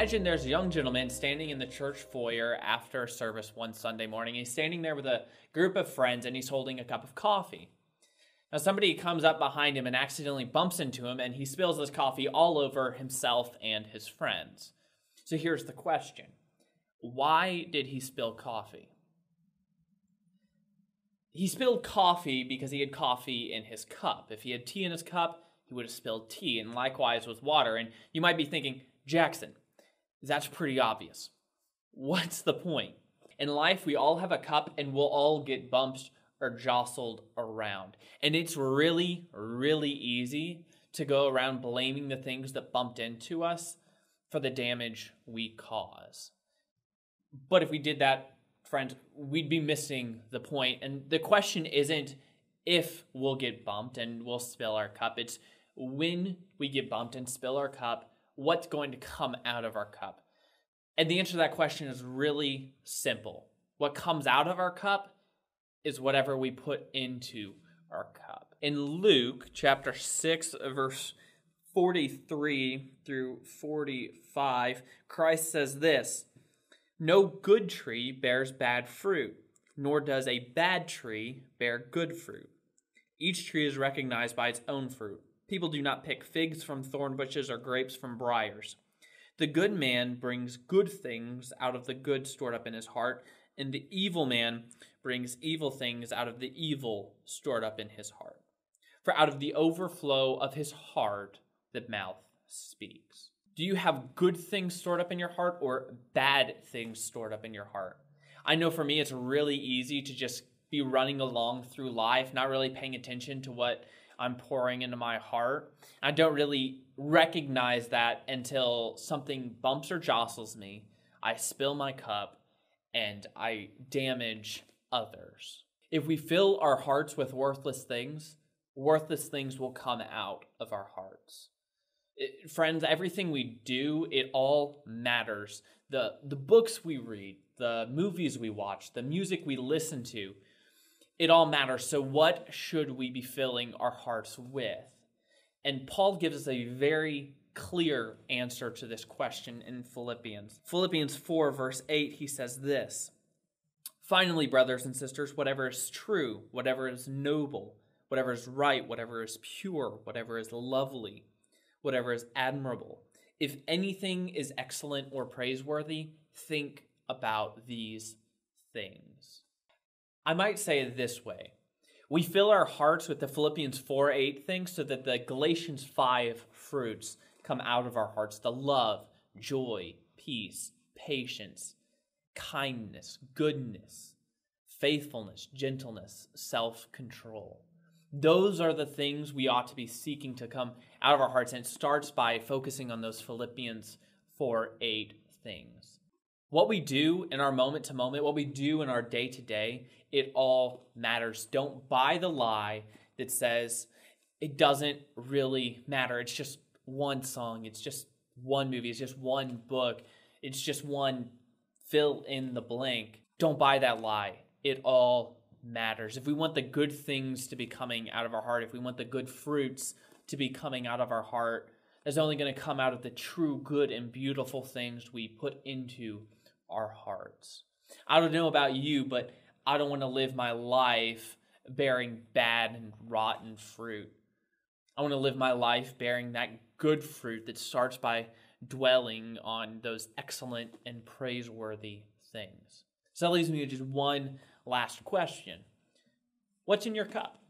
Imagine there's a young gentleman standing in the church foyer after service one Sunday morning. He's standing there with a group of friends and he's holding a cup of coffee. Now, somebody comes up behind him and accidentally bumps into him, and he spills his coffee all over himself and his friends. So here's the question Why did he spill coffee? He spilled coffee because he had coffee in his cup. If he had tea in his cup, he would have spilled tea, and likewise with water. And you might be thinking, Jackson, that's pretty obvious. What's the point? In life, we all have a cup and we'll all get bumped or jostled around. And it's really, really easy to go around blaming the things that bumped into us for the damage we cause. But if we did that, friends, we'd be missing the point. And the question isn't if we'll get bumped and we'll spill our cup, it's when we get bumped and spill our cup, what's going to come out of our cup? And the answer to that question is really simple. What comes out of our cup is whatever we put into our cup. In Luke chapter 6, verse 43 through 45, Christ says this No good tree bears bad fruit, nor does a bad tree bear good fruit. Each tree is recognized by its own fruit. People do not pick figs from thorn bushes or grapes from briars. The good man brings good things out of the good stored up in his heart, and the evil man brings evil things out of the evil stored up in his heart. For out of the overflow of his heart, the mouth speaks. Do you have good things stored up in your heart or bad things stored up in your heart? I know for me, it's really easy to just be running along through life, not really paying attention to what I'm pouring into my heart. I don't really recognize that until something bumps or jostles me. I spill my cup and I damage others. If we fill our hearts with worthless things, worthless things will come out of our hearts. It, friends, everything we do, it all matters. The the books we read, the movies we watch, the music we listen to, it all matters. So what should we be filling our hearts with? And Paul gives us a very clear answer to this question in Philippians. Philippians 4 verse 8 he says this: Finally, brothers and sisters, whatever is true, whatever is noble, whatever is right, whatever is pure, whatever is lovely, whatever is admirable, if anything is excellent or praiseworthy, think about these things. I might say it this way. We fill our hearts with the Philippians 4 8 things so that the Galatians 5 fruits come out of our hearts the love, joy, peace, patience, kindness, goodness, faithfulness, gentleness, self control. Those are the things we ought to be seeking to come out of our hearts. And it starts by focusing on those Philippians 4 8 things. What we do in our moment to moment, what we do in our day to day, it all matters. Don't buy the lie that says it doesn't really matter. It's just one song, it's just one movie, it's just one book, it's just one fill in the blank. Don't buy that lie. It all matters. If we want the good things to be coming out of our heart, if we want the good fruits to be coming out of our heart, that's only going to come out of the true good and beautiful things we put into our hearts. I don't know about you, but I don't want to live my life bearing bad and rotten fruit. I want to live my life bearing that good fruit that starts by dwelling on those excellent and praiseworthy things. So that leaves me with just one last question What's in your cup?